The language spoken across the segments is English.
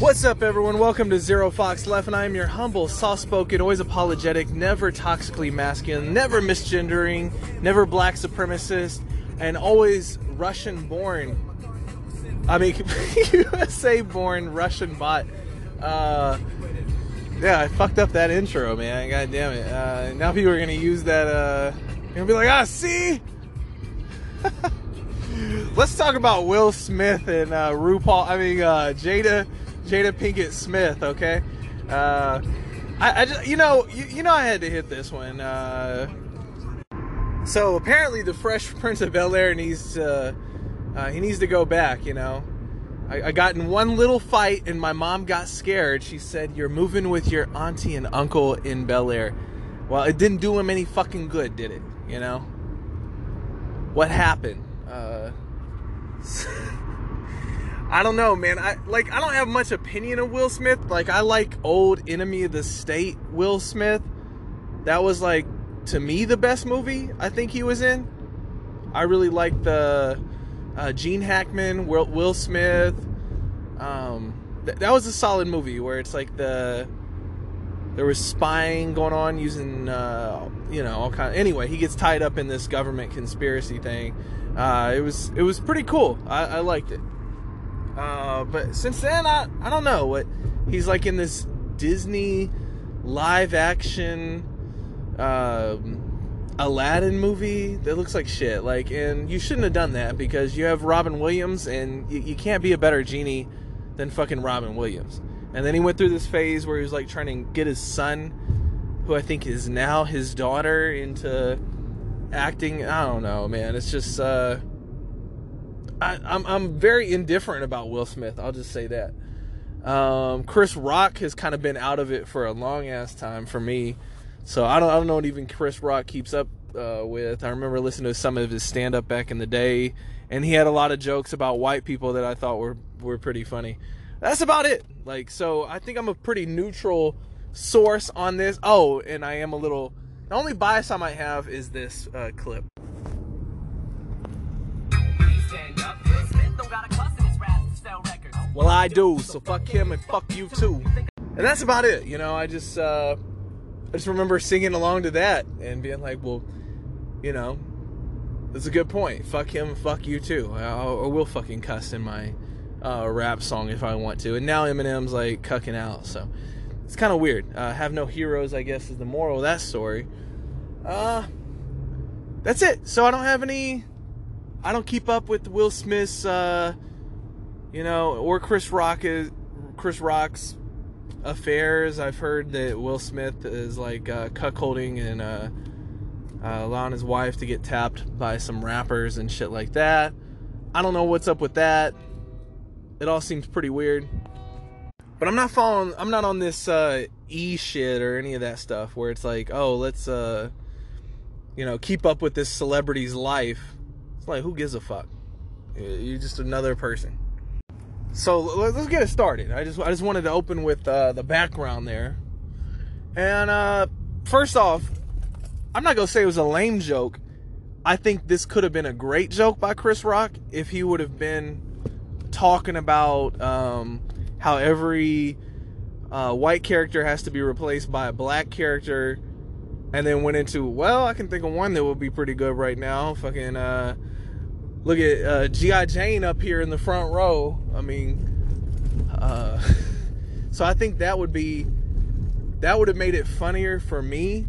What's up, everyone? Welcome to Zero Fox Left, and I am your humble, soft-spoken, always apologetic, never toxically masculine, never misgendering, never black supremacist, and always Russian-born. I mean, USA-born Russian bot. Uh, yeah, I fucked up that intro, man. God damn it. Uh, now people are gonna use that. Uh, they're gonna be like, ah, see. Let's talk about Will Smith and uh, RuPaul. I mean, uh, Jada Jada Pinkett Smith. Okay, uh, I, I just you know you, you, know I had to hit this one. Uh, so apparently, the Fresh Prince of Bel Air needs uh, uh, he needs to go back. You know, I, I got in one little fight, and my mom got scared. She said, "You're moving with your auntie and uncle in Bel Air." Well, it didn't do him any fucking good, did it? You know, what happened? I don't know, man. I like I don't have much opinion of Will Smith. Like I like old Enemy of the State Will Smith. That was like to me the best movie I think he was in. I really like the uh, Gene Hackman, Will, Will Smith. Um, th- that was a solid movie where it's like the there was spying going on using uh, you know all kind. Of, anyway, he gets tied up in this government conspiracy thing. Uh, it was it was pretty cool. I, I liked it. Uh, but since then, I I don't know what he's like in this Disney live action uh, Aladdin movie that looks like shit. Like, and you shouldn't have done that because you have Robin Williams, and you, you can't be a better genie than fucking Robin Williams. And then he went through this phase where he was like trying to get his son, who I think is now his daughter, into acting. I don't know, man. It's just uh, I, am I'm, I'm very indifferent about Will Smith. I'll just say that. Um, Chris Rock has kind of been out of it for a long ass time for me, so I don't I don't know what even Chris Rock keeps up uh, with. I remember listening to some of his stand up back in the day, and he had a lot of jokes about white people that I thought were were pretty funny. That's about it. Like so, I think I'm a pretty neutral source on this. Oh, and I am a little the only bias I might have is this uh, clip. Well, I do, so fuck him and fuck you too. And that's about it. You know, I just uh, I just remember singing along to that and being like, well, you know, that's a good point. Fuck him, and fuck you too. I, I will fucking cuss in my uh, rap song if I want to. And now Eminem's like cucking out, so it's kind of weird. Uh, have no heroes, I guess, is the moral of that story. Uh, that's it. So I don't have any. I don't keep up with Will Smith's, uh, you know, or Chris Rock is Chris Rock's affairs. I've heard that Will Smith is like uh, cuckolding and uh, uh, allowing his wife to get tapped by some rappers and shit like that. I don't know what's up with that. It all seems pretty weird. But I'm not following. I'm not on this uh, e shit or any of that stuff where it's like, oh, let's uh, you know, keep up with this celebrity's life. It's like, who gives a fuck? You're just another person. So let's get it started. I just I just wanted to open with uh, the background there. And uh, first off, I'm not gonna say it was a lame joke. I think this could have been a great joke by Chris Rock if he would have been talking about um, how every uh, white character has to be replaced by a black character, and then went into well, I can think of one that would be pretty good right now. Fucking uh, look at uh, GI Jane up here in the front row. I mean, uh, so I think that would be that would have made it funnier for me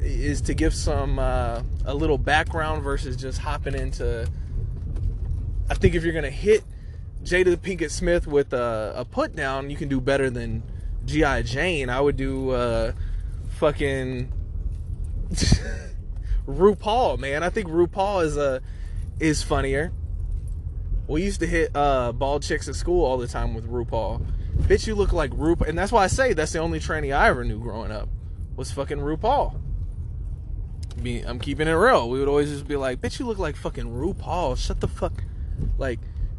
is to give some uh, a little background versus just hopping into. I think if you're gonna hit Jada the Pinkett Smith with a, a put down, you can do better than G.I. Jane. I would do uh, fucking RuPaul, man. I think RuPaul is a is funnier. We used to hit uh, bald chicks at school all the time with RuPaul. Bitch, you look like RuPaul, and that's why I say that's the only tranny I ever knew growing up was fucking RuPaul. I'm keeping it real. We would always just be like, "Bitch, you look like fucking RuPaul." Shut the fuck, like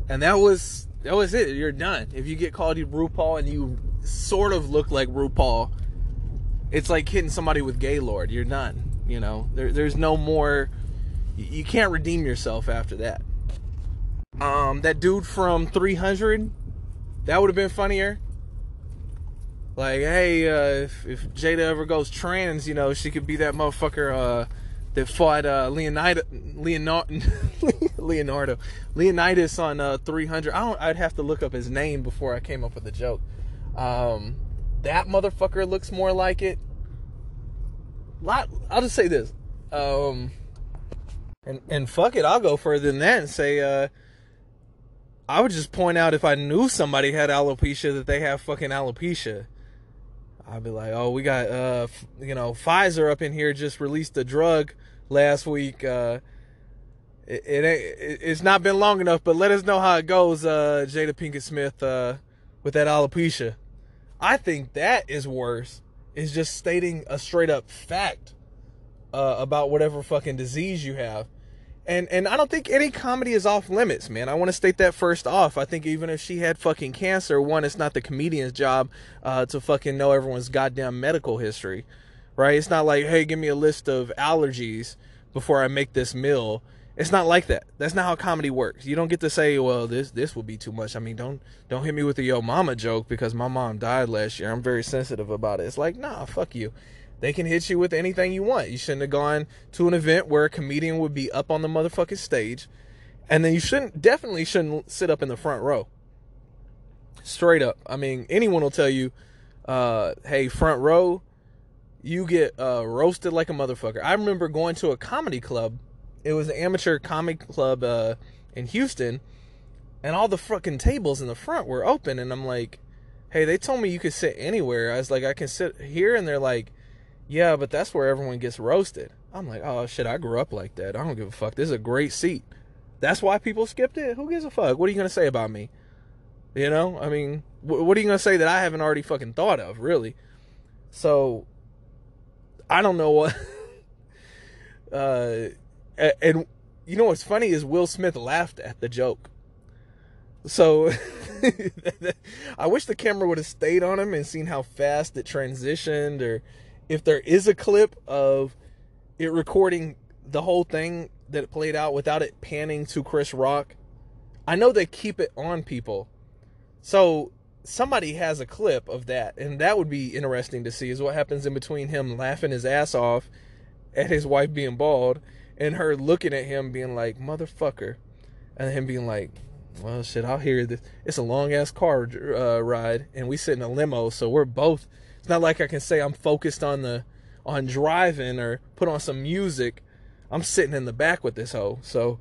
and that was that was it. You're done. If you get called you RuPaul and you sort of look like RuPaul, it's like hitting somebody with Gaylord. You're done. You know, there, there's no more. You can't redeem yourself after that. Um, that dude from 300, that would have been funnier. Like, hey, uh, if, if Jada ever goes trans, you know, she could be that motherfucker uh, that fought uh, Leonardo, Leonardo, Leonardo, Leonidas on uh, 300. I don't. I'd have to look up his name before I came up with the joke. Um, that motherfucker looks more like it. Lot. I'll just say this. Um, and and fuck it, I'll go further than that and say, uh, I would just point out if I knew somebody had alopecia that they have fucking alopecia. I'd be like, oh, we got, uh, you know, Pfizer up in here just released a drug last week. Uh, it, it ain't, it's not been long enough, but let us know how it goes, uh, Jada Pinkett Smith, uh, with that alopecia. I think that is worse. Is just stating a straight up fact, uh, about whatever fucking disease you have and and I don't think any comedy is off limits, man. I want to state that first off. I think even if she had fucking cancer, one, it's not the comedian's job uh, to fucking know everyone's goddamn medical history, right? It's not like, hey, give me a list of allergies before I make this meal. It's not like that. That's not how comedy works. You don't get to say, well, this this will be too much. I mean, don't don't hit me with a yo mama joke because my mom died last year. I'm very sensitive about it. It's like, nah, fuck you. They can hit you with anything you want. You shouldn't have gone to an event where a comedian would be up on the motherfucking stage. And then you shouldn't, definitely shouldn't sit up in the front row. Straight up. I mean, anyone will tell you, uh, hey, front row, you get uh, roasted like a motherfucker. I remember going to a comedy club. It was an amateur comedy club uh, in Houston, and all the fucking tables in the front were open. And I'm like, hey, they told me you could sit anywhere. I was like, I can sit here, and they're like, yeah, but that's where everyone gets roasted. I'm like, oh shit, I grew up like that. I don't give a fuck. This is a great seat. That's why people skipped it. Who gives a fuck? What are you gonna say about me? You know, I mean, what are you gonna say that I haven't already fucking thought of, really? So, I don't know what. uh, and you know what's funny is Will Smith laughed at the joke. So, I wish the camera would have stayed on him and seen how fast it transitioned, or if there is a clip of it recording the whole thing that played out without it panning to Chris Rock, I know they keep it on people. So somebody has a clip of that, and that would be interesting to see is what happens in between him laughing his ass off at his wife being bald and her looking at him being like, motherfucker. And him being like, well, shit, I'll hear this. It's a long ass car uh, ride, and we sit in a limo, so we're both it's not like I can say I'm focused on the on driving or put on some music. I'm sitting in the back with this hoe. So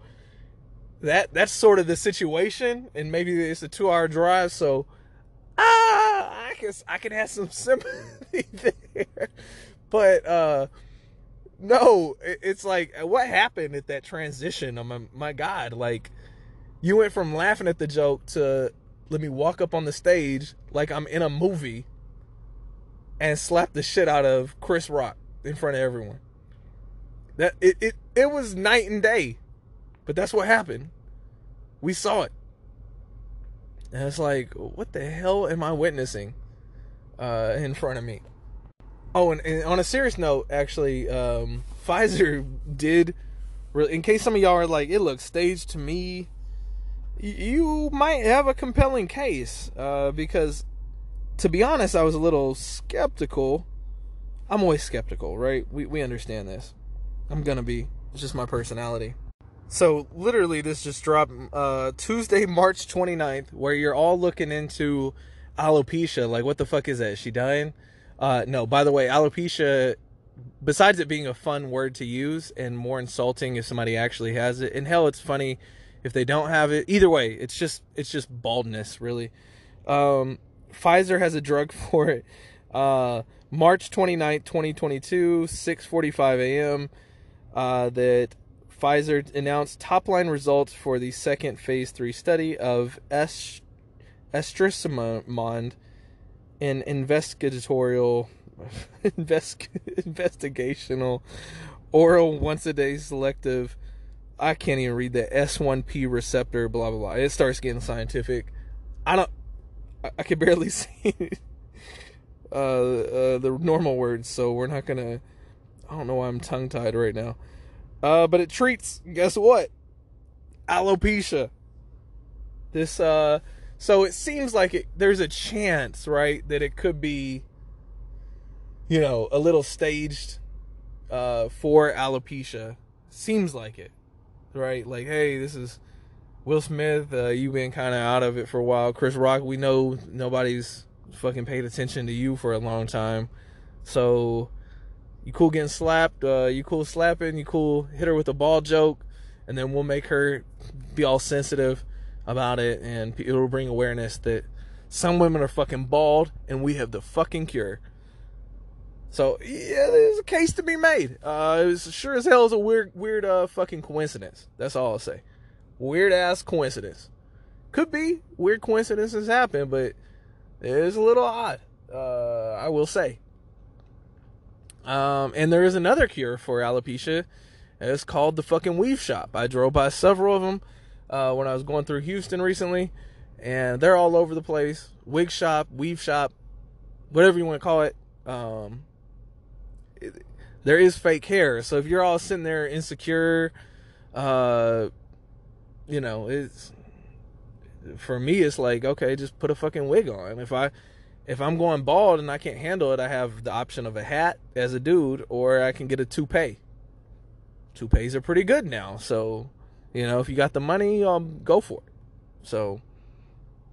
that that's sort of the situation, and maybe it's a two hour drive. So ah, I can I can have some sympathy there, but uh, no, it's like what happened at that transition? Oh my, my God, like you went from laughing at the joke to let me walk up on the stage like I'm in a movie and slapped the shit out of Chris Rock in front of everyone. That it it, it was night and day. But that's what happened. We saw it. And it's like, what the hell am I witnessing uh, in front of me? Oh, and, and on a serious note, actually, um, Pfizer did. In case some of y'all are like, it looks staged to me. You might have a compelling case uh, because to be honest, I was a little skeptical. I'm always skeptical, right? We we understand this. I'm gonna be. It's just my personality. So literally, this just dropped uh, Tuesday, March 29th, where you're all looking into alopecia. Like, what the fuck is that? Is she dying? Uh, no. By the way, alopecia. Besides it being a fun word to use and more insulting if somebody actually has it, and hell, it's funny if they don't have it. Either way, it's just it's just baldness, really. Um, Pfizer has a drug for it. Uh, March 29th, 2022, 6:45 a.m. Uh, that Pfizer announced top line results for the second phase 3 study of est- estrisimod in investigatorial invest- investigational oral once a day selective I can't even read the S1P receptor blah blah blah. It starts getting scientific. I don't I, I can barely see uh, uh, the normal words, so we're not gonna. I don't know why I'm tongue tied right now. Uh, but it treats, guess what? Alopecia. This uh, So it seems like it, there's a chance, right, that it could be, you know, a little staged uh, for alopecia. Seems like it, right? Like, hey, this is Will Smith. Uh, you've been kind of out of it for a while. Chris Rock, we know nobody's fucking paid attention to you for a long time. So you cool getting slapped, uh, you cool slapping, you cool hit her with a ball joke, and then we'll make her be all sensitive about it, and it'll bring awareness that some women are fucking bald, and we have the fucking cure. So yeah, there's a case to be made. Uh, it's sure as hell is a weird, weird, uh, fucking coincidence. That's all I'll say. Weird ass coincidence. Could be weird coincidences happen, but it's a little odd. Uh, I will say. Um, and there is another cure for alopecia. It's called the fucking weave shop. I drove by several of them uh, when I was going through Houston recently, and they're all over the place. Wig shop, weave shop, whatever you want to call it. Um, it there is fake hair, so if you're all sitting there insecure, uh, you know, it's for me. It's like okay, just put a fucking wig on. If I if I'm going bald and I can't handle it, I have the option of a hat as a dude, or I can get a toupee. Toupees are pretty good now, so you know if you got the money, um, go for it. So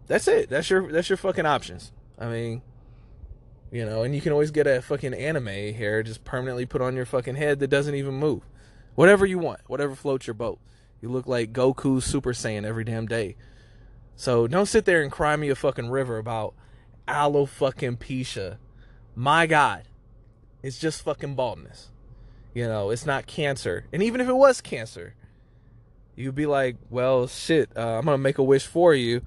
that's it. That's your that's your fucking options. I mean, you know, and you can always get a fucking anime hair just permanently put on your fucking head that doesn't even move. Whatever you want, whatever floats your boat. You look like Goku Super Saiyan every damn day. So don't sit there and cry me a fucking river about aloe fucking pisha. My God, it's just fucking baldness. You know, it's not cancer. And even if it was cancer, you'd be like, well, shit, uh, I'm gonna make a wish for you.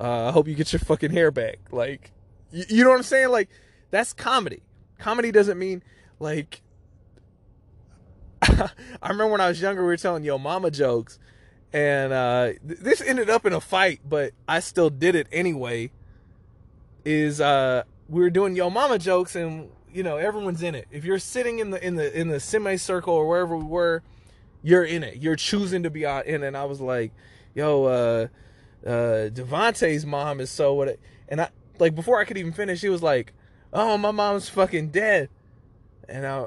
Uh, I hope you get your fucking hair back. Like, you, you know what I'm saying? Like, that's comedy. Comedy doesn't mean like. I remember when I was younger, we were telling yo mama jokes, and uh, th- this ended up in a fight, but I still did it anyway is uh we were doing yo mama jokes and you know everyone's in it. If you're sitting in the in the in the semicircle or wherever we were, you're in it. You're choosing to be out in it. And I was like, yo, uh uh Devontae's mom is so what and I like before I could even finish, he was like, Oh, my mom's fucking dead. And I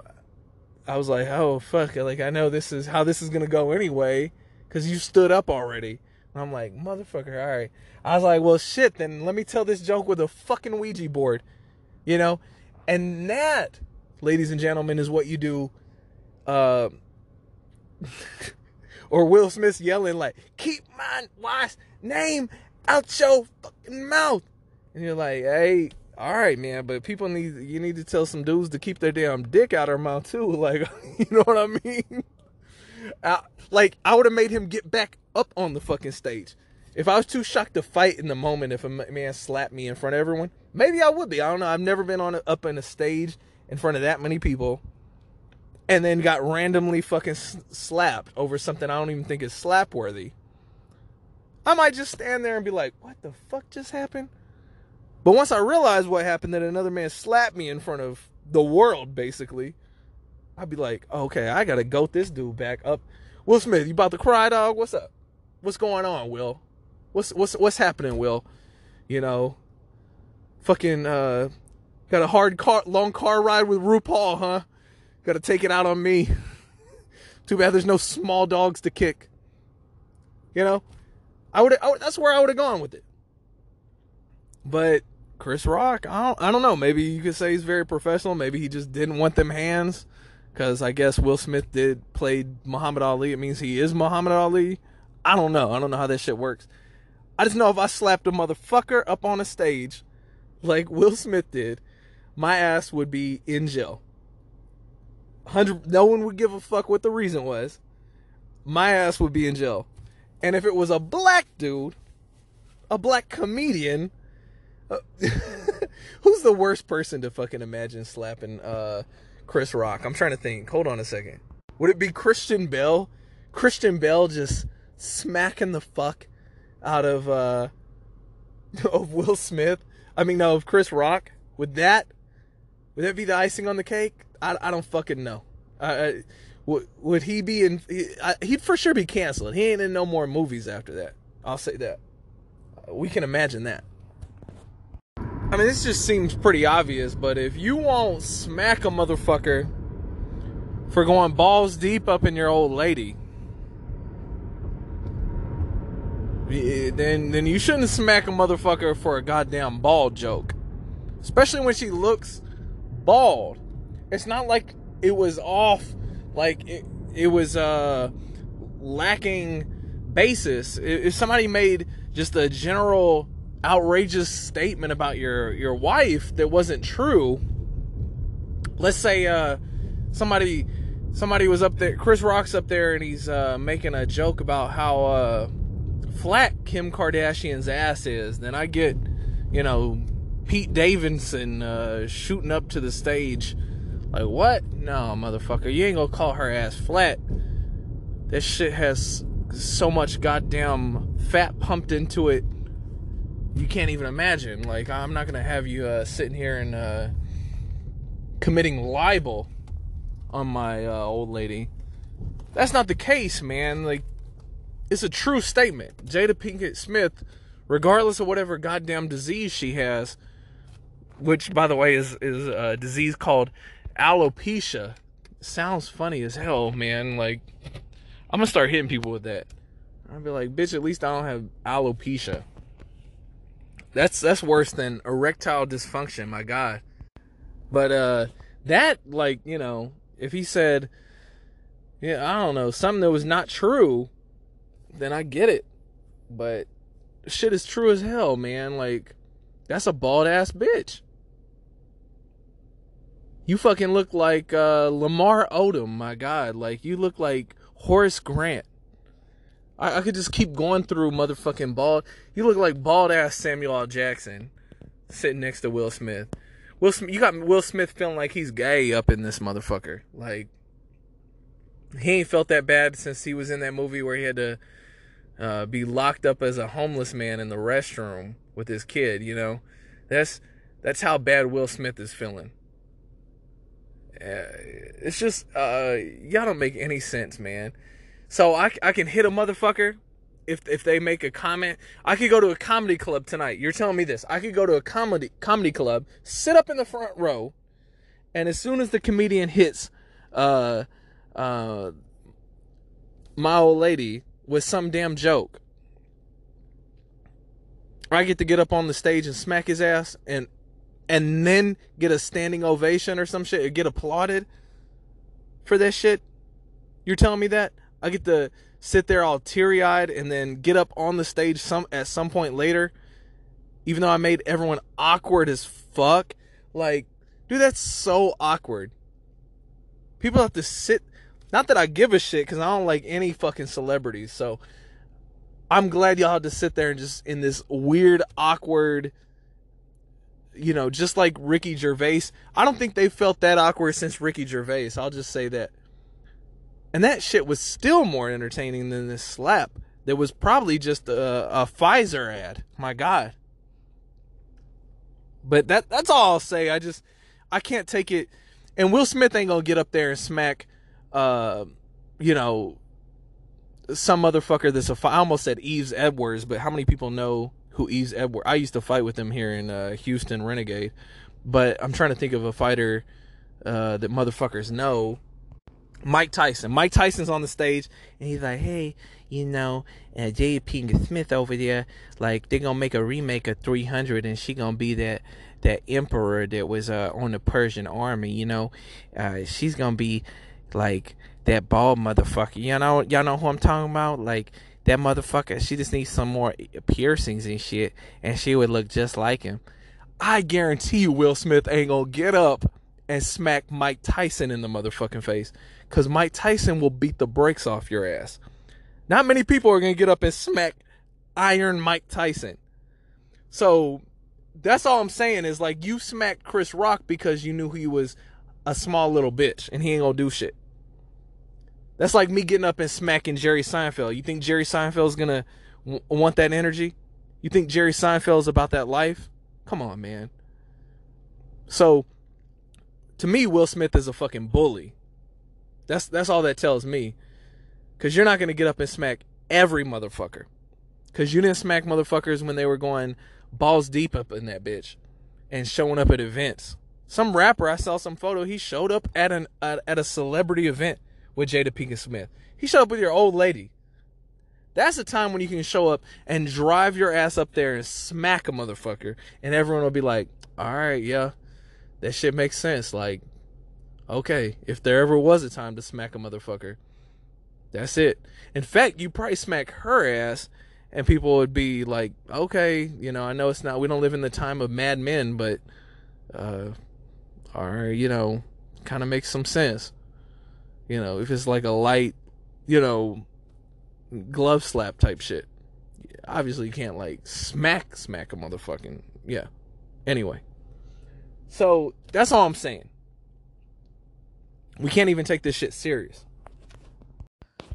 I was like, Oh fuck like I know this is how this is gonna go anyway, because you stood up already. And I'm like, motherfucker, all right. I was like, well, shit, then let me tell this joke with a fucking Ouija board, you know? And that, ladies and gentlemen, is what you do. Uh, or Will Smith yelling, like, keep my wife's name out your fucking mouth. And you're like, hey, all right, man, but people need, you need to tell some dudes to keep their damn dick out of their mouth too. Like, you know what I mean? I, like, I would have made him get back up on the fucking stage. If I was too shocked to fight in the moment, if a man slapped me in front of everyone, maybe I would be. I don't know. I've never been on a, up in a stage in front of that many people, and then got randomly fucking slapped over something I don't even think is slap worthy. I might just stand there and be like, "What the fuck just happened?" But once I realized what happened, that another man slapped me in front of the world, basically, I'd be like, "Okay, I gotta goat this dude back up." Will Smith, you about to cry, dog? What's up? What's going on, Will? What's what's what's happening, Will? You know, fucking uh, got a hard car, long car ride with RuPaul, huh? Got to take it out on me. Too bad there's no small dogs to kick. You know, I would. That's where I would have gone with it. But Chris Rock, I don't. I don't know. Maybe you could say he's very professional. Maybe he just didn't want them hands, because I guess Will Smith did play Muhammad Ali. It means he is Muhammad Ali. I don't know. I don't know how that shit works. I just know if I slapped a motherfucker up on a stage like Will Smith did, my ass would be in jail. Hundred, no one would give a fuck what the reason was. My ass would be in jail. And if it was a black dude, a black comedian, who's the worst person to fucking imagine slapping uh, Chris Rock? I'm trying to think. Hold on a second. Would it be Christian Bale? Christian Bale just smacking the fuck out of uh of Will Smith. I mean, no, of Chris Rock. Would that would that be the icing on the cake? I, I don't fucking know. Would would he be in? He, he'd for sure be canceled. He ain't in no more movies after that. I'll say that. we can imagine that. I mean, this just seems pretty obvious, but if you won't smack a motherfucker for going balls deep up in your old lady, then then you shouldn't smack a motherfucker for a goddamn bald joke. Especially when she looks bald. It's not like it was off like it, it was uh lacking basis. If somebody made just a general outrageous statement about your your wife that wasn't true, let's say uh somebody somebody was up there Chris Rock's up there and he's uh making a joke about how uh flat Kim Kardashian's ass is, then I get, you know, Pete Davidson uh, shooting up to the stage. Like, what? No, motherfucker. You ain't gonna call her ass flat. This shit has so much goddamn fat pumped into it. You can't even imagine. Like, I'm not gonna have you uh, sitting here and uh, committing libel on my uh, old lady. That's not the case, man. Like, it's a true statement. Jada Pinkett Smith, regardless of whatever goddamn disease she has, which by the way is is a disease called alopecia. Sounds funny as hell, man. Like I'm gonna start hitting people with that. I'll be like, bitch, at least I don't have alopecia. That's that's worse than erectile dysfunction, my god. But uh that like, you know, if he said yeah, I don't know, something that was not true, then I get it. But shit is true as hell, man. Like, that's a bald ass bitch. You fucking look like uh, Lamar Odom, my God. Like, you look like Horace Grant. I, I could just keep going through motherfucking bald. You look like bald ass Samuel L. Jackson sitting next to Will Smith. Will Smith, you got Will Smith feeling like he's gay up in this motherfucker. Like, he ain't felt that bad since he was in that movie where he had to uh, be locked up as a homeless man in the restroom with his kid. You know, that's that's how bad Will Smith is feeling. Uh, it's just uh, y'all don't make any sense, man. So I, I can hit a motherfucker if if they make a comment. I could go to a comedy club tonight. You're telling me this? I could go to a comedy comedy club, sit up in the front row, and as soon as the comedian hits, uh, uh, my old lady with some damn joke. I get to get up on the stage and smack his ass and and then get a standing ovation or some shit or get applauded for that shit. You're telling me that? I get to sit there all teary eyed and then get up on the stage some at some point later, even though I made everyone awkward as fuck. Like, dude, that's so awkward. People have to sit not that I give a shit because I don't like any fucking celebrities. So I'm glad y'all had to sit there and just in this weird, awkward, you know, just like Ricky Gervais. I don't think they felt that awkward since Ricky Gervais. I'll just say that. And that shit was still more entertaining than this slap. That was probably just a, a Pfizer ad. My God. But that that's all I'll say. I just I can't take it. And Will Smith ain't gonna get up there and smack uh, you know, some motherfucker that's a. I almost said Yves Edwards, but how many people know who Yves Edwards? I used to fight with him here in uh, Houston Renegade, but I'm trying to think of a fighter uh, that motherfuckers know. Mike Tyson. Mike Tyson's on the stage, and he's like, "Hey, you know, uh, Jada Pinkett Smith over there, like they're gonna make a remake of 300, and she gonna be that that emperor that was uh, on the Persian army. You know, uh, she's gonna be." like that bald motherfucker. You know, y'all know who I'm talking about? Like that motherfucker. She just needs some more piercings and shit, and she would look just like him. I guarantee you, Will Smith ain't gonna get up and smack Mike Tyson in the motherfucking face, cause Mike Tyson will beat the brakes off your ass. Not many people are gonna get up and smack Iron Mike Tyson. So that's all I'm saying is like you smacked Chris Rock because you knew he was a small little bitch and he ain't gonna do shit. That's like me getting up and smacking Jerry Seinfeld. You think Jerry Seinfeld's gonna w- want that energy? You think Jerry Seinfeld's about that life? Come on, man. So, to me, Will Smith is a fucking bully. That's that's all that tells me. Cause you're not gonna get up and smack every motherfucker. Cause you didn't smack motherfuckers when they were going balls deep up in that bitch and showing up at events. Some rapper, I saw some photo. He showed up at an at, at a celebrity event with Jada Pinkett Smith. He showed up with your old lady. That's the time when you can show up and drive your ass up there and smack a motherfucker, and everyone will be like, "All right, yeah, that shit makes sense." Like, okay, if there ever was a time to smack a motherfucker, that's it. In fact, you probably smack her ass, and people would be like, "Okay, you know, I know it's not. We don't live in the time of Mad Men, but, uh, or you know, kind of makes some sense." You know, if it's like a light, you know, glove slap type shit. Obviously, you can't like smack smack a motherfucking yeah. Anyway, so that's all I'm saying. We can't even take this shit serious.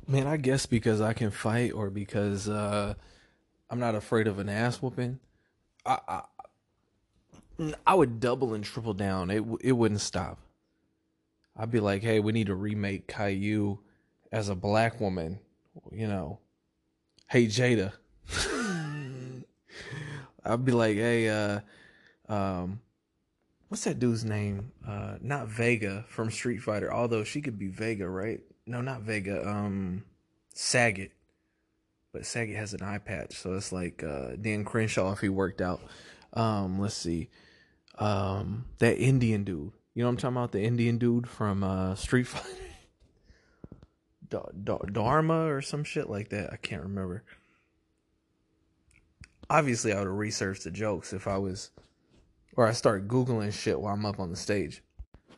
Man, I guess because I can fight or because uh, I'm not afraid of an ass whooping, I, I I would double and triple down. It it wouldn't stop. I'd be like, hey, we need to remake Caillou as a black woman you know, hey Jada. I'd be like, hey, uh, um, what's that dude's name? Uh, not Vega from Street Fighter, although she could be Vega, right? No, not Vega. Um, Sagat, but Sagat has an eye patch, so it's like uh, Dan Crenshaw if he worked out. Um, let's see, um, that Indian dude. You know what I'm talking about? The Indian dude from uh, Street Fighter. Dharma or some shit like that. I can't remember. Obviously, I would have researched the jokes if I was, or I start googling shit while I'm up on the stage.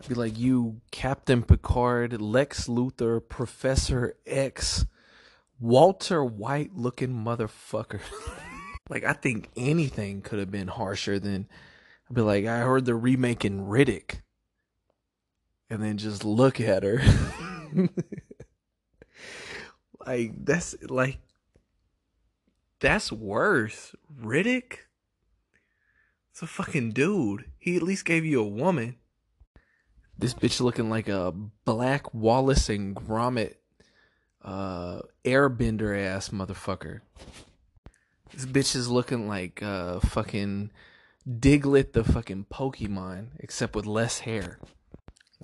I'd be like, "You, Captain Picard, Lex Luthor, Professor X, Walter White looking motherfucker." like, I think anything could have been harsher than. I'd be like, "I heard they're remaking Riddick," and then just look at her. Like that's like that's worse. Riddick? It's a fucking dude. He at least gave you a woman. This bitch looking like a black Wallace and Gromit uh airbender ass motherfucker. This bitch is looking like uh fucking Diglett the fucking Pokemon, except with less hair.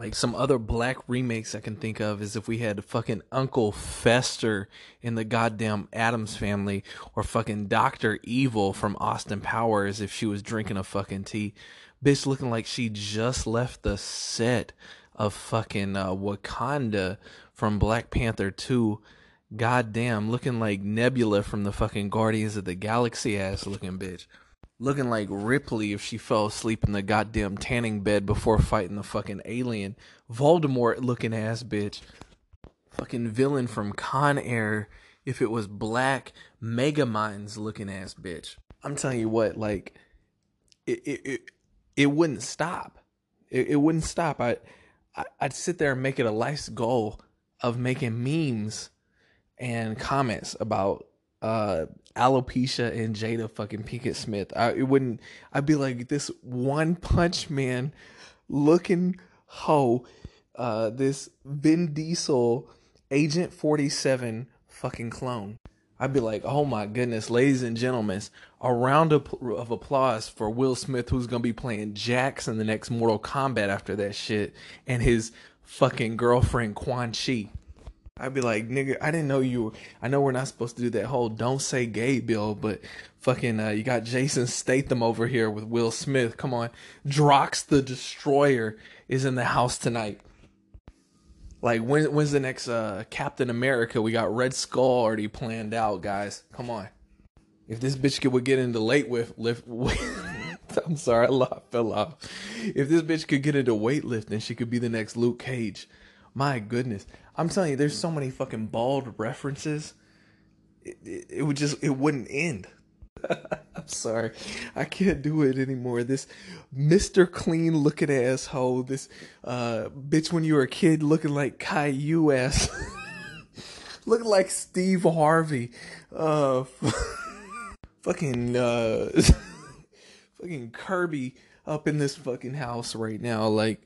Like some other black remakes I can think of is if we had fucking Uncle Fester in the goddamn Addams family, or fucking Doctor Evil from Austin Powers if she was drinking a fucking tea. Bitch looking like she just left the set of fucking uh, Wakanda from Black Panther 2. Goddamn, looking like Nebula from the fucking Guardians of the Galaxy ass looking bitch looking like Ripley if she fell asleep in the goddamn tanning bed before fighting the fucking alien. Voldemort looking ass bitch. Fucking villain from Con Air if it was black Megaminds looking ass bitch. I'm telling you what, like it it it, it wouldn't stop. It, it wouldn't stop. I, I I'd sit there and make it a life's goal of making memes and comments about uh alopecia and Jada fucking Pinkett Smith. I it wouldn't I'd be like this one punch man looking hoe uh this Vin Diesel Agent 47 fucking clone. I'd be like, "Oh my goodness, ladies and gentlemen, a round of, applause for Will Smith who's to be playing Jax in the next Mortal Kombat after that shit and his fucking girlfriend Quan Chi." I'd be like, nigga, I didn't know you. Were, I know we're not supposed to do that whole "don't say gay" bill, but fucking, uh, you got Jason Statham over here with Will Smith. Come on, Drax the Destroyer is in the house tonight. Like, when, when's the next uh, Captain America? We got Red Skull already planned out, guys. Come on. If this bitch could would get into late with lift, I'm sorry, I fell off. If this bitch could get into weightlifting, she could be the next Luke Cage. My goodness. I'm telling you, there's so many fucking bald references. It, it, it would just, it wouldn't end. I'm sorry. I can't do it anymore. This Mr. Clean looking asshole, this uh bitch when you were a kid looking like Caillou ass. looking like Steve Harvey. Uh fucking uh fucking Kirby up in this fucking house right now. Like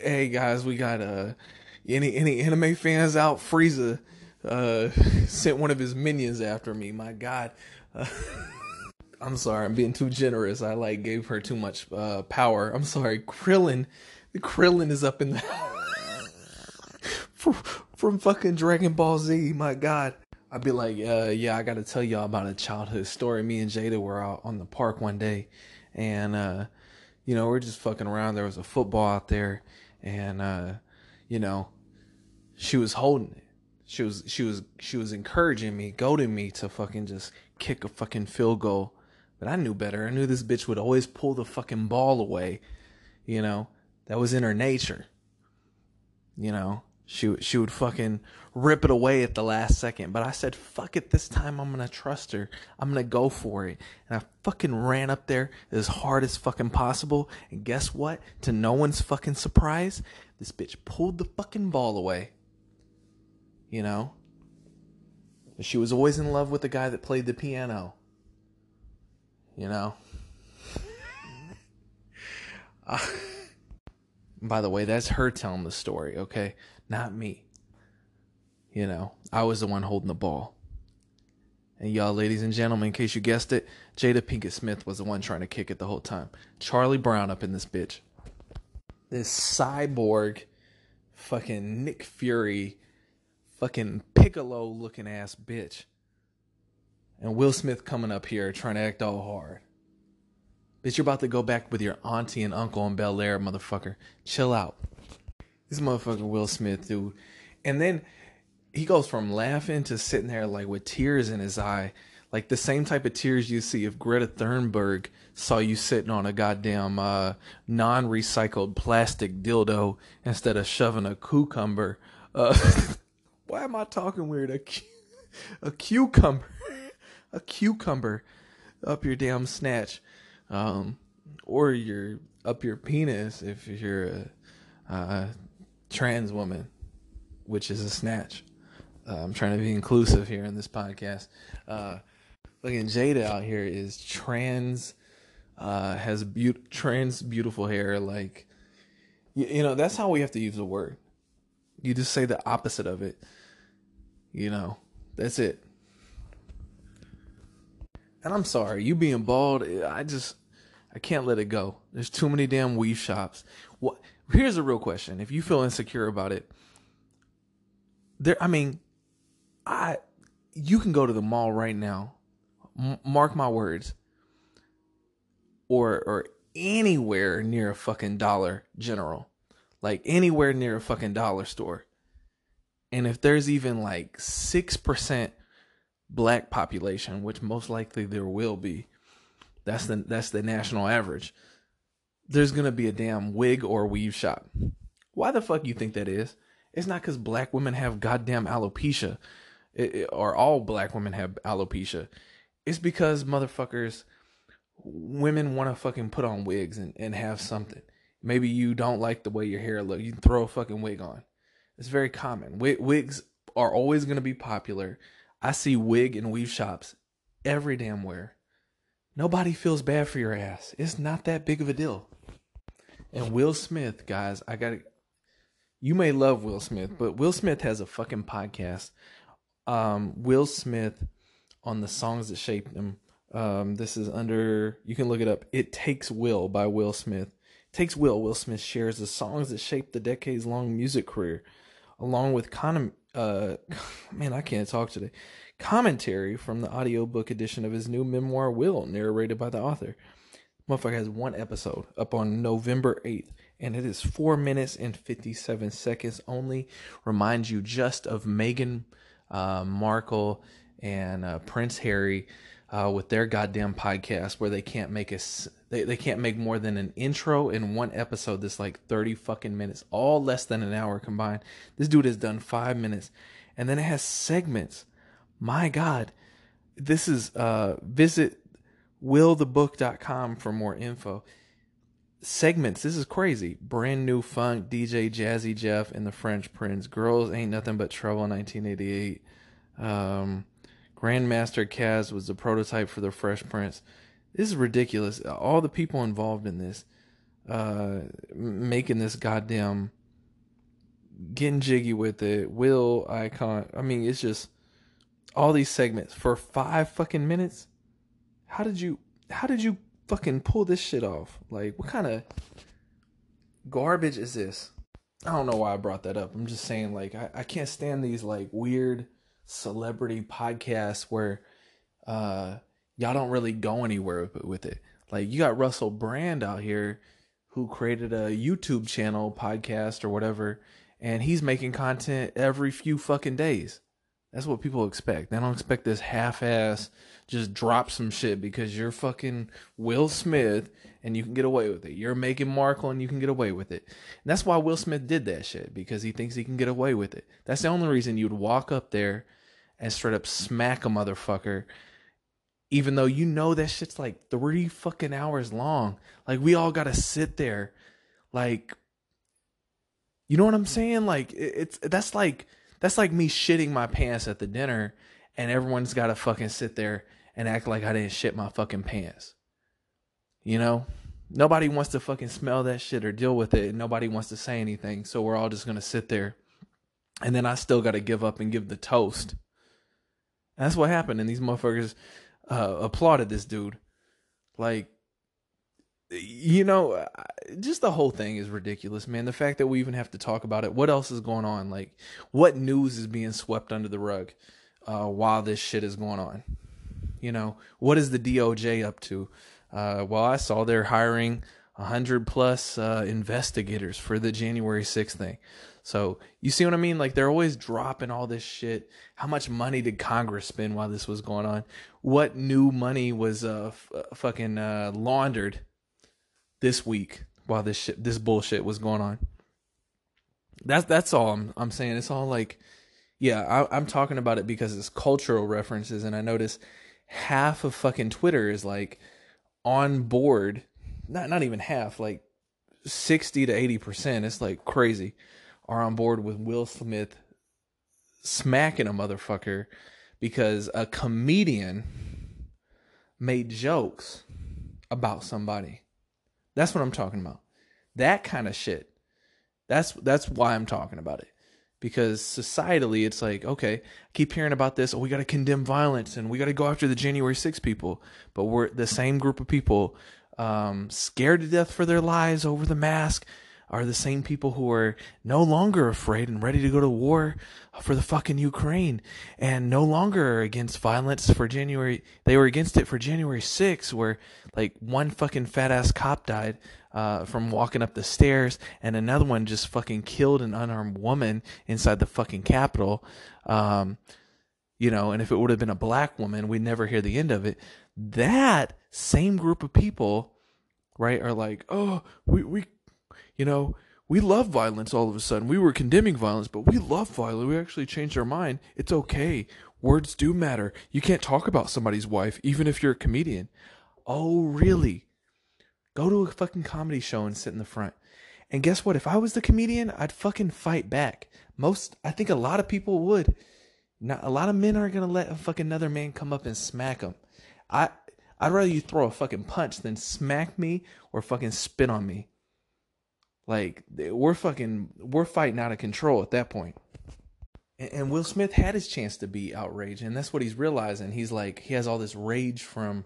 hey guys, we got uh any any anime fans out? Frieza, uh, sent one of his minions after me. My God. Uh, I'm sorry, I'm being too generous. I like gave her too much uh, power. I'm sorry, Krillin. Krillin is up in the from, from fucking Dragon Ball Z. My God. I'd be like, uh, yeah, I got to tell y'all about a childhood story. Me and Jada were out on the park one day, and uh, you know, we're just fucking around. There was a football out there, and uh, you know, she was holding it. She was she was she was encouraging me, goading me to fucking just kick a fucking field goal. But I knew better. I knew this bitch would always pull the fucking ball away. You know, that was in her nature. You know, she she would fucking rip it away at the last second. But I said, fuck it, this time I'm gonna trust her. I'm gonna go for it. And I fucking ran up there as hard as fucking possible. And guess what? To no one's fucking surprise, this bitch pulled the fucking ball away. You know? She was always in love with the guy that played the piano. You know? uh, by the way, that's her telling the story, okay? Not me. You know, I was the one holding the ball. And y'all, ladies and gentlemen, in case you guessed it, Jada Pinkett Smith was the one trying to kick it the whole time. Charlie Brown up in this bitch. This cyborg, fucking Nick Fury, fucking Piccolo looking ass bitch. And Will Smith coming up here trying to act all hard. Bitch, you're about to go back with your auntie and uncle in Bel Air, motherfucker. Chill out. This motherfucker Will Smith, dude. And then he goes from laughing to sitting there like with tears in his eye, like the same type of tears you see if Greta Thunberg saw you sitting on a goddamn uh, non-recycled plastic dildo instead of shoving a cucumber. Uh, why am I talking weird? A, a cucumber, a cucumber up your damn snatch, um, or your up your penis if you're a, a trans woman, which is a snatch. Uh, I'm trying to be inclusive here in this podcast. Uh, looking Jada out here is trans, uh, has be- trans beautiful hair. Like, you, you know, that's how we have to use the word. You just say the opposite of it. You know, that's it. And I'm sorry, you being bald, I just, I can't let it go. There's too many damn weave shops. What? Here's a real question: If you feel insecure about it, there. I mean, I you can go to the mall right now. M- mark my words. Or or anywhere near a fucking Dollar General, like anywhere near a fucking dollar store. And if there's even like six percent black population, which most likely there will be, that's the that's the national average. There's gonna be a damn wig or weave shop. Why the fuck you think that is? It's not because black women have goddamn alopecia it, it, or all black women have alopecia. It's because motherfuckers, women want to fucking put on wigs and, and have something. Maybe you don't like the way your hair look. You can throw a fucking wig on. It's very common. wigs are always going to be popular. I see wig and weave shops every damn where. Nobody feels bad for your ass. It's not that big of a deal. And Will Smith, guys, I got to. You may love Will Smith, but Will Smith has a fucking podcast um, Will Smith on the songs that shaped him. Um, this is under you can look it up. It Takes Will by Will Smith. It Takes Will. Will Smith shares the songs that shaped the decades long music career, along with con- uh, man, I can't talk today. Commentary from the audiobook edition of his new memoir, Will, narrated by the author. Motherfucker has one episode up on November 8th, and it is four minutes and 57 seconds only. Reminds you just of Meghan uh, Markle and uh, Prince Harry uh, with their goddamn podcast where they can't make us they, they can't make more than an intro in one episode that's like 30 fucking minutes all less than an hour combined. This dude has done five minutes. And then it has segments. My god. This is uh visit willthebook.com for more info segments this is crazy brand new funk dj jazzy jeff and the fresh prince girls ain't nothing but trouble 1988 um, grandmaster caz was the prototype for the fresh prince this is ridiculous all the people involved in this uh, making this goddamn getting jiggy with it. Will icon. I mean, it's just all these segments for five fucking minutes. How did you? How did you fucking pull this shit off? Like, what kind of garbage is this? I don't know why I brought that up. I'm just saying, like, I, I can't stand these like weird celebrity podcasts where uh y'all don't really go anywhere with, with it. Like, you got Russell Brand out here who created a YouTube channel, podcast, or whatever, and he's making content every few fucking days. That's what people expect. They don't expect this half ass just drop some shit because you're fucking Will Smith and you can get away with it. You're Meghan Markle and you can get away with it. And that's why Will Smith did that shit because he thinks he can get away with it. That's the only reason you'd walk up there and straight up smack a motherfucker even though you know that shit's like three fucking hours long. Like we all gotta sit there, like, you know what I'm saying? Like it's that's like that's like me shitting my pants at the dinner, and everyone's gotta fucking sit there and act like I didn't shit my fucking pants. You know, nobody wants to fucking smell that shit or deal with it, and nobody wants to say anything. So we're all just gonna sit there, and then I still gotta give up and give the toast. And that's what happened, and these motherfuckers uh, applauded this dude. Like, you know, just the whole thing is ridiculous, man. The fact that we even have to talk about it. What else is going on? Like, what news is being swept under the rug uh, while this shit is going on? You know, what is the DOJ up to? Uh, well, I saw they're hiring a hundred plus uh, investigators for the January 6th thing. So you see what I mean? Like they're always dropping all this shit. How much money did Congress spend while this was going on? What new money was uh, f- uh, fucking uh, laundered this week while this shit, this bullshit was going on? That's that's all I'm I'm saying. It's all like, yeah, I, I'm talking about it because it's cultural references, and I notice half of fucking Twitter is like on board. Not not even half, like sixty to eighty percent. It's like crazy are on board with Will Smith smacking a motherfucker because a comedian made jokes about somebody. That's what I'm talking about. That kind of shit. That's that's why I'm talking about it. Because societally it's like, okay, I keep hearing about this, oh we gotta condemn violence and we gotta go after the January 6 people. But we're the same group of people um, scared to death for their lives over the mask are the same people who are no longer afraid and ready to go to war for the fucking Ukraine and no longer against violence for January. They were against it for January 6th, where like one fucking fat ass cop died uh, from walking up the stairs and another one just fucking killed an unarmed woman inside the fucking Capitol. Um, you know, and if it would have been a black woman, we'd never hear the end of it. That same group of people, right, are like, oh, we, we you know, we love violence all of a sudden. We were condemning violence, but we love violence. We actually changed our mind. It's okay. Words do matter. You can't talk about somebody's wife, even if you're a comedian. Oh, really? Go to a fucking comedy show and sit in the front. And guess what? If I was the comedian, I'd fucking fight back. Most, I think a lot of people would. Not a lot of men aren't gonna let a fucking another man come up and smack them. I, I'd rather you throw a fucking punch than smack me or fucking spit on me. Like we're fucking we're fighting out of control at that point. And, Will Smith had his chance to be outraged, and that's what he's realizing. He's like he has all this rage from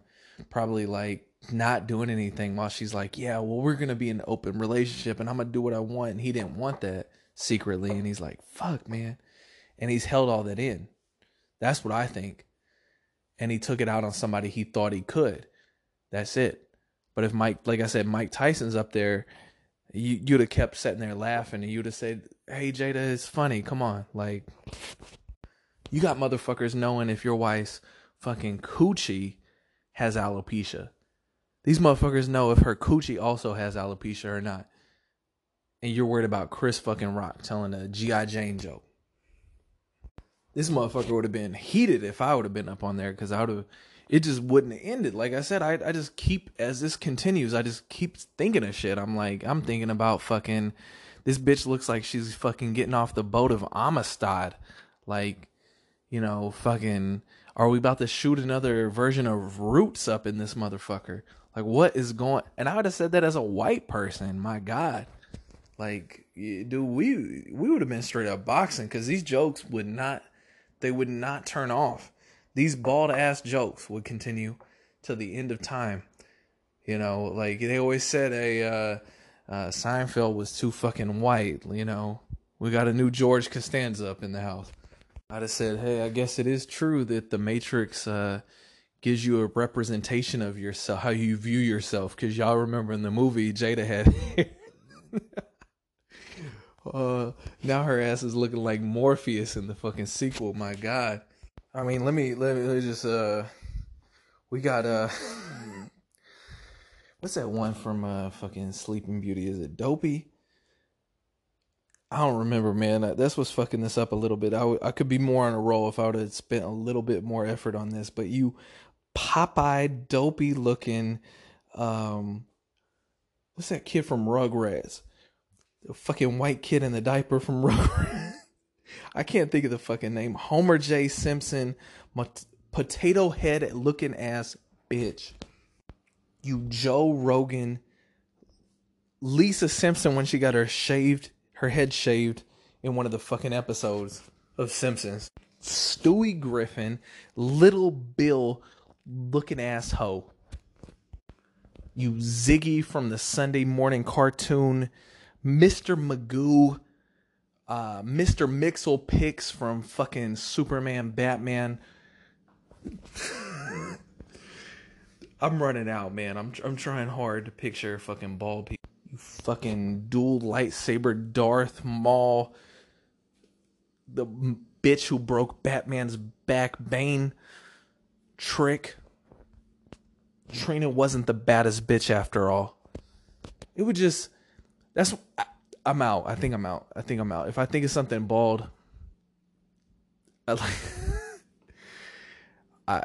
probably like not doing anything while she's like, yeah, well we're gonna be in an open relationship, and I'm gonna do what I want. And he didn't want that secretly, and he's like, fuck, man, and he's held all that in. That's what I think. And he took it out on somebody he thought he could. That's it. But if Mike, like I said, Mike Tyson's up there you you'd have kept sitting there laughing and you'd have said, "Hey Jada, it's funny. Come on." Like you got motherfuckers knowing if your wife's fucking coochie has alopecia. These motherfuckers know if her coochie also has alopecia or not. And you're worried about Chris fucking Rock telling a G.I. Jane joke. This motherfucker would have been heated if I would have been up on there because I would have it just wouldn't end it. Like I said, I I just keep as this continues, I just keep thinking of shit. I'm like, I'm thinking about fucking this bitch looks like she's fucking getting off the boat of Amistad. Like, you know, fucking are we about to shoot another version of Roots up in this motherfucker? Like what is going and I would have said that as a white person, my God. Like dude, we we would have been straight up boxing because these jokes would not, they would not turn off. These bald ass jokes would continue till the end of time. You know, like they always said, a uh, uh, Seinfeld was too fucking white. You know, we got a new George Costanza up in the house. I'd have said, hey, I guess it is true that the Matrix uh, gives you a representation of yourself, how you view yourself. Because y'all remember in the movie, Jada had. uh, now her ass is looking like Morpheus in the fucking sequel. My God. I mean, let me let me, let me just uh, we got uh, what's that one from uh fucking Sleeping Beauty? Is it Dopey? I don't remember, man. That's what's fucking this up a little bit. I, w- I could be more on a roll if I would have spent a little bit more effort on this. But you, Popeye, dopey looking, um, what's that kid from Rugrats? The fucking white kid in the diaper from Rugrats. I can't think of the fucking name. Homer J. Simpson, potato head looking ass bitch. You Joe Rogan, Lisa Simpson when she got her shaved her head shaved in one of the fucking episodes of Simpsons. Stewie Griffin, little Bill looking ass hoe. You Ziggy from the Sunday morning cartoon, Mr. Magoo, uh, Mr. Mixel Picks from fucking Superman, Batman. I'm running out, man. I'm I'm trying hard to picture fucking bald people. You fucking dual lightsaber Darth Maul. The bitch who broke Batman's back, Bane. Trick. Trina wasn't the baddest bitch after all. It would just. That's. I, I'm out. I think I'm out. I think I'm out. If I think it's something bald, I like. I.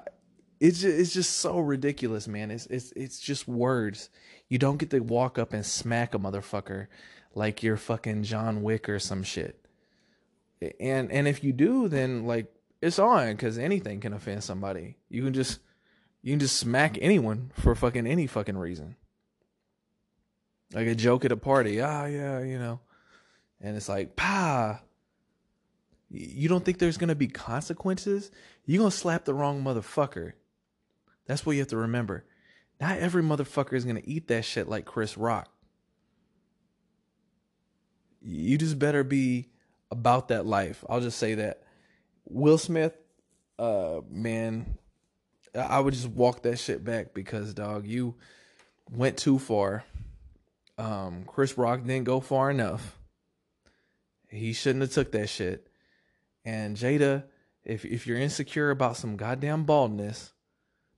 It's just, it's just so ridiculous, man. It's it's it's just words. You don't get to walk up and smack a motherfucker like you're fucking John Wick or some shit. And and if you do, then like it's on because anything can offend somebody. You can just you can just smack anyone for fucking any fucking reason. Like a joke at a party. Ah, yeah, you know. And it's like, pa. You don't think there's gonna be consequences? You gonna slap the wrong motherfucker. That's what you have to remember. Not every motherfucker is gonna eat that shit like Chris Rock. You just better be about that life. I'll just say that. Will Smith, uh, man, I would just walk that shit back because dog, you went too far. Um, Chris Rock didn't go far enough. He shouldn't have took that shit. And Jada, if if you're insecure about some goddamn baldness,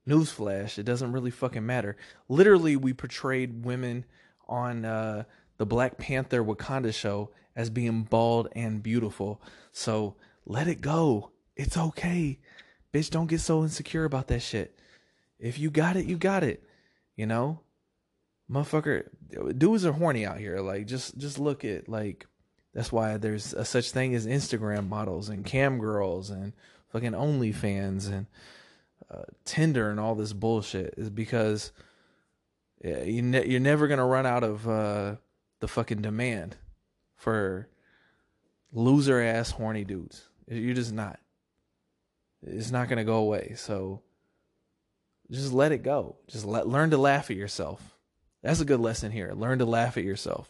Newsflash, it doesn't really fucking matter. Literally, we portrayed women on uh, the Black Panther Wakanda show as being bald and beautiful. So let it go. It's okay. Bitch, don't get so insecure about that shit. If you got it, you got it. You know? Motherfucker, dudes are horny out here. Like, just just look at like that's why there's a such thing as Instagram models and cam girls and fucking OnlyFans and uh, Tinder and all this bullshit is because yeah, you ne- you're never gonna run out of uh, the fucking demand for loser ass horny dudes. You're just not. It's not gonna go away. So just let it go. Just let learn to laugh at yourself. That's a good lesson here. Learn to laugh at yourself.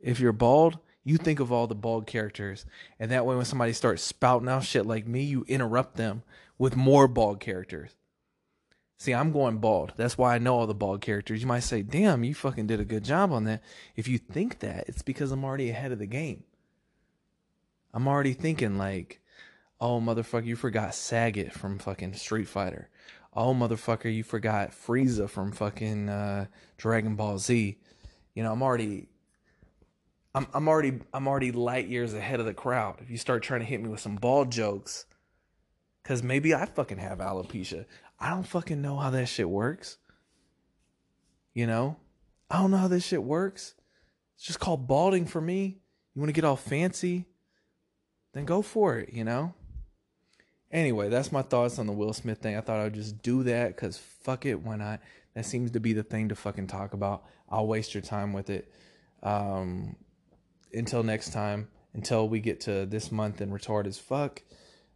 If you're bald, you think of all the bald characters, and that way when somebody starts spouting out shit like me, you interrupt them with more bald characters. See, I'm going bald. That's why I know all the bald characters. You might say, damn, you fucking did a good job on that. If you think that, it's because I'm already ahead of the game. I'm already thinking, like, oh, motherfucker, you forgot Sagat from fucking Street Fighter. Oh, motherfucker, you forgot Frieza from fucking uh, Dragon Ball Z. You know, I'm already. I'm I'm already I'm already light years ahead of the crowd. If you start trying to hit me with some bald jokes, Cause maybe I fucking have alopecia. I don't fucking know how that shit works. You know? I don't know how this shit works. It's just called balding for me. You want to get all fancy? Then go for it, you know? Anyway, that's my thoughts on the Will Smith thing. I thought I would just do that because fuck it, why not? That seems to be the thing to fucking talk about. I'll waste your time with it. Um, until next time, until we get to this month and retard as fuck,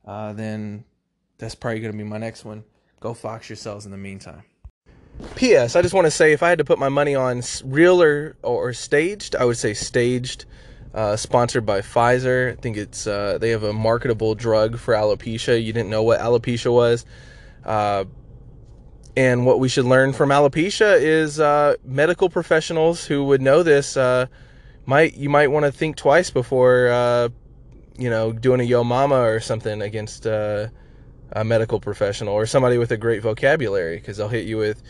uh, then that's probably going to be my next one. Go fox yourselves in the meantime. P.S. I just want to say if I had to put my money on real or, or staged, I would say staged. Uh, sponsored by Pfizer. I think it's uh, they have a marketable drug for alopecia. You didn't know what alopecia was. Uh, and what we should learn from alopecia is uh, medical professionals who would know this uh, might you might want to think twice before uh, you know doing a yo mama or something against a medical professional or somebody with a great vocabulary because they'll hit you with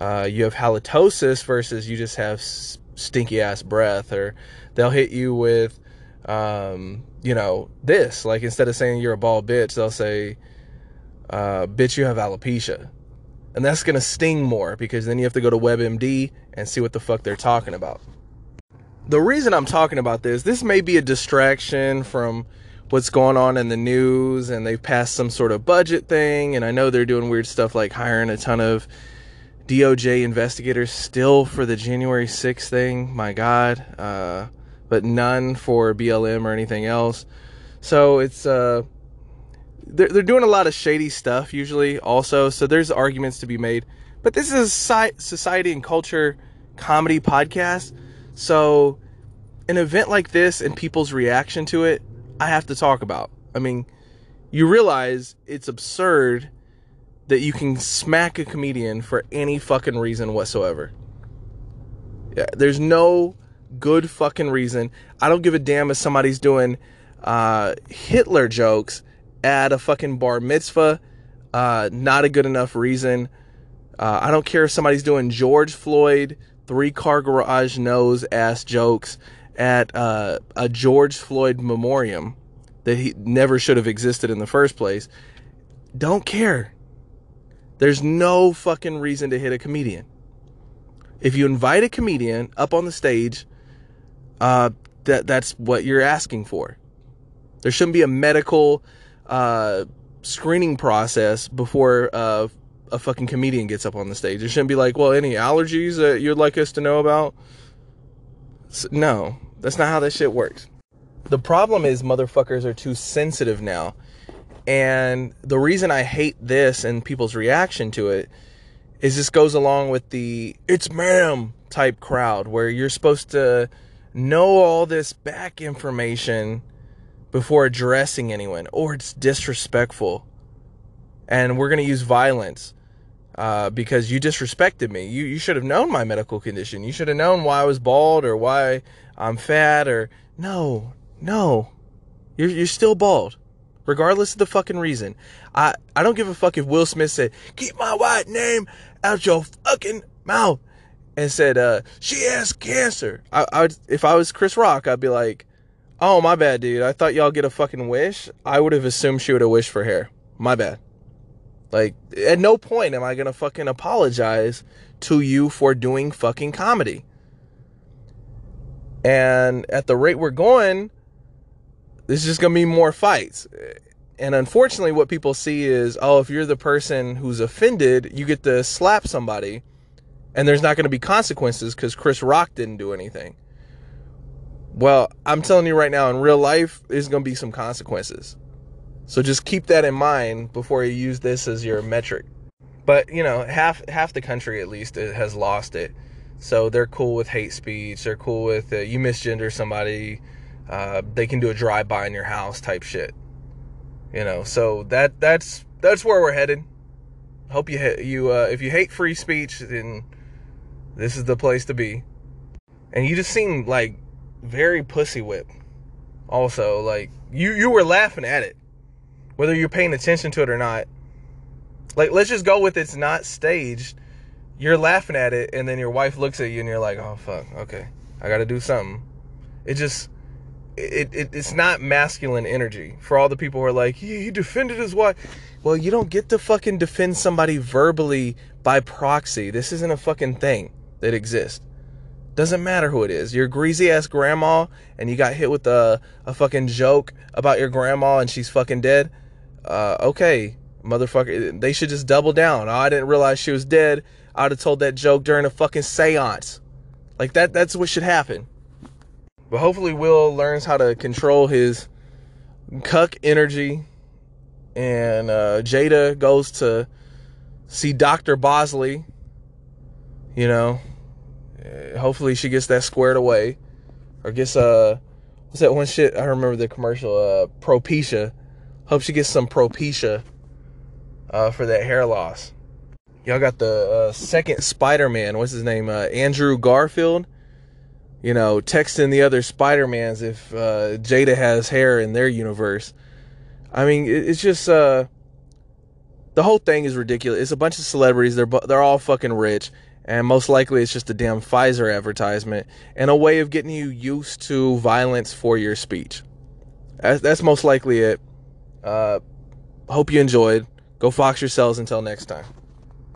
you have halitosis versus you just have stinky ass breath or they'll hit you with um, you know this like instead of saying you're a bald bitch they'll say uh, bitch you have alopecia and that's going to sting more because then you have to go to WebMD and see what the fuck they're talking about. The reason I'm talking about this, this may be a distraction from what's going on in the news and they've passed some sort of budget thing and I know they're doing weird stuff like hiring a ton of DOJ investigators still for the January 6th thing. My god. Uh, but none for BLM or anything else. So it's uh they're, they're doing a lot of shady stuff usually also so there's arguments to be made but this is a society and culture comedy podcast so an event like this and people's reaction to it i have to talk about i mean you realize it's absurd that you can smack a comedian for any fucking reason whatsoever yeah, there's no good fucking reason i don't give a damn if somebody's doing uh, hitler jokes at a fucking bar mitzvah. Uh, not a good enough reason. Uh, I don't care if somebody's doing George Floyd three car garage nose ass jokes at uh, a George Floyd memoriam that he never should have existed in the first place. Don't care. There's no fucking reason to hit a comedian. If you invite a comedian up on the stage, uh, that that's what you're asking for. There shouldn't be a medical uh, screening process before uh, a fucking comedian gets up on the stage. It shouldn't be like, well, any allergies that you'd like us to know about? No, that's not how that shit works. The problem is motherfuckers are too sensitive now. And the reason I hate this and people's reaction to it is this goes along with the it's ma'am type crowd where you're supposed to know all this back information before addressing anyone, or it's disrespectful. And we're going to use violence uh, because you disrespected me. You, you should have known my medical condition. You should have known why I was bald or why I'm fat or no, no. You're, you're still bald, regardless of the fucking reason. I, I don't give a fuck if Will Smith said, keep my white name out your fucking mouth and said, uh, she has cancer. I, I would, if I was Chris Rock, I'd be like, Oh, my bad, dude. I thought y'all get a fucking wish. I would have assumed she would have wished for hair. My bad. Like, at no point am I gonna fucking apologize to you for doing fucking comedy. And at the rate we're going, there's just gonna be more fights. And unfortunately, what people see is, oh, if you're the person who's offended, you get to slap somebody, and there's not gonna be consequences because Chris Rock didn't do anything. Well, I'm telling you right now, in real life, there's going to be some consequences. So just keep that in mind before you use this as your metric. But you know, half half the country at least has lost it. So they're cool with hate speech. They're cool with uh, you misgender somebody. Uh, they can do a drive by in your house type shit. You know, so that that's that's where we're headed. Hope you you uh, if you hate free speech, then this is the place to be. And you just seem like very pussy whip. Also, like you you were laughing at it, whether you're paying attention to it or not. Like let's just go with it's not staged. You're laughing at it, and then your wife looks at you, and you're like, "Oh fuck, okay, I got to do something." It just it, it it's not masculine energy for all the people who are like he, he defended his wife. Well, you don't get to fucking defend somebody verbally by proxy. This isn't a fucking thing that exists. Doesn't matter who it is. Your greasy ass grandma and you got hit with a, a fucking joke about your grandma and she's fucking dead. Uh, okay, motherfucker. They should just double down. Oh, I didn't realize she was dead. I'd have told that joke during a fucking seance. Like that, that's what should happen. But hopefully, Will learns how to control his cuck energy, and uh, Jada goes to see Doctor Bosley. You know, uh, hopefully she gets that squared away, or gets uh, what's that one shit? I remember the commercial. Uh, Propecia. Hope she gets some Propecia uh, for that hair loss. Y'all got the uh, second Spider-Man. What's his name? Uh, Andrew Garfield you know, texting the other Spider-Mans if uh, Jada has hair in their universe. I mean, it's just uh, the whole thing is ridiculous. It's a bunch of celebrities. They're they're all fucking rich, and most likely it's just a damn Pfizer advertisement and a way of getting you used to violence for your speech. That's most likely it. Uh, hope you enjoyed. Go fox yourselves until next time.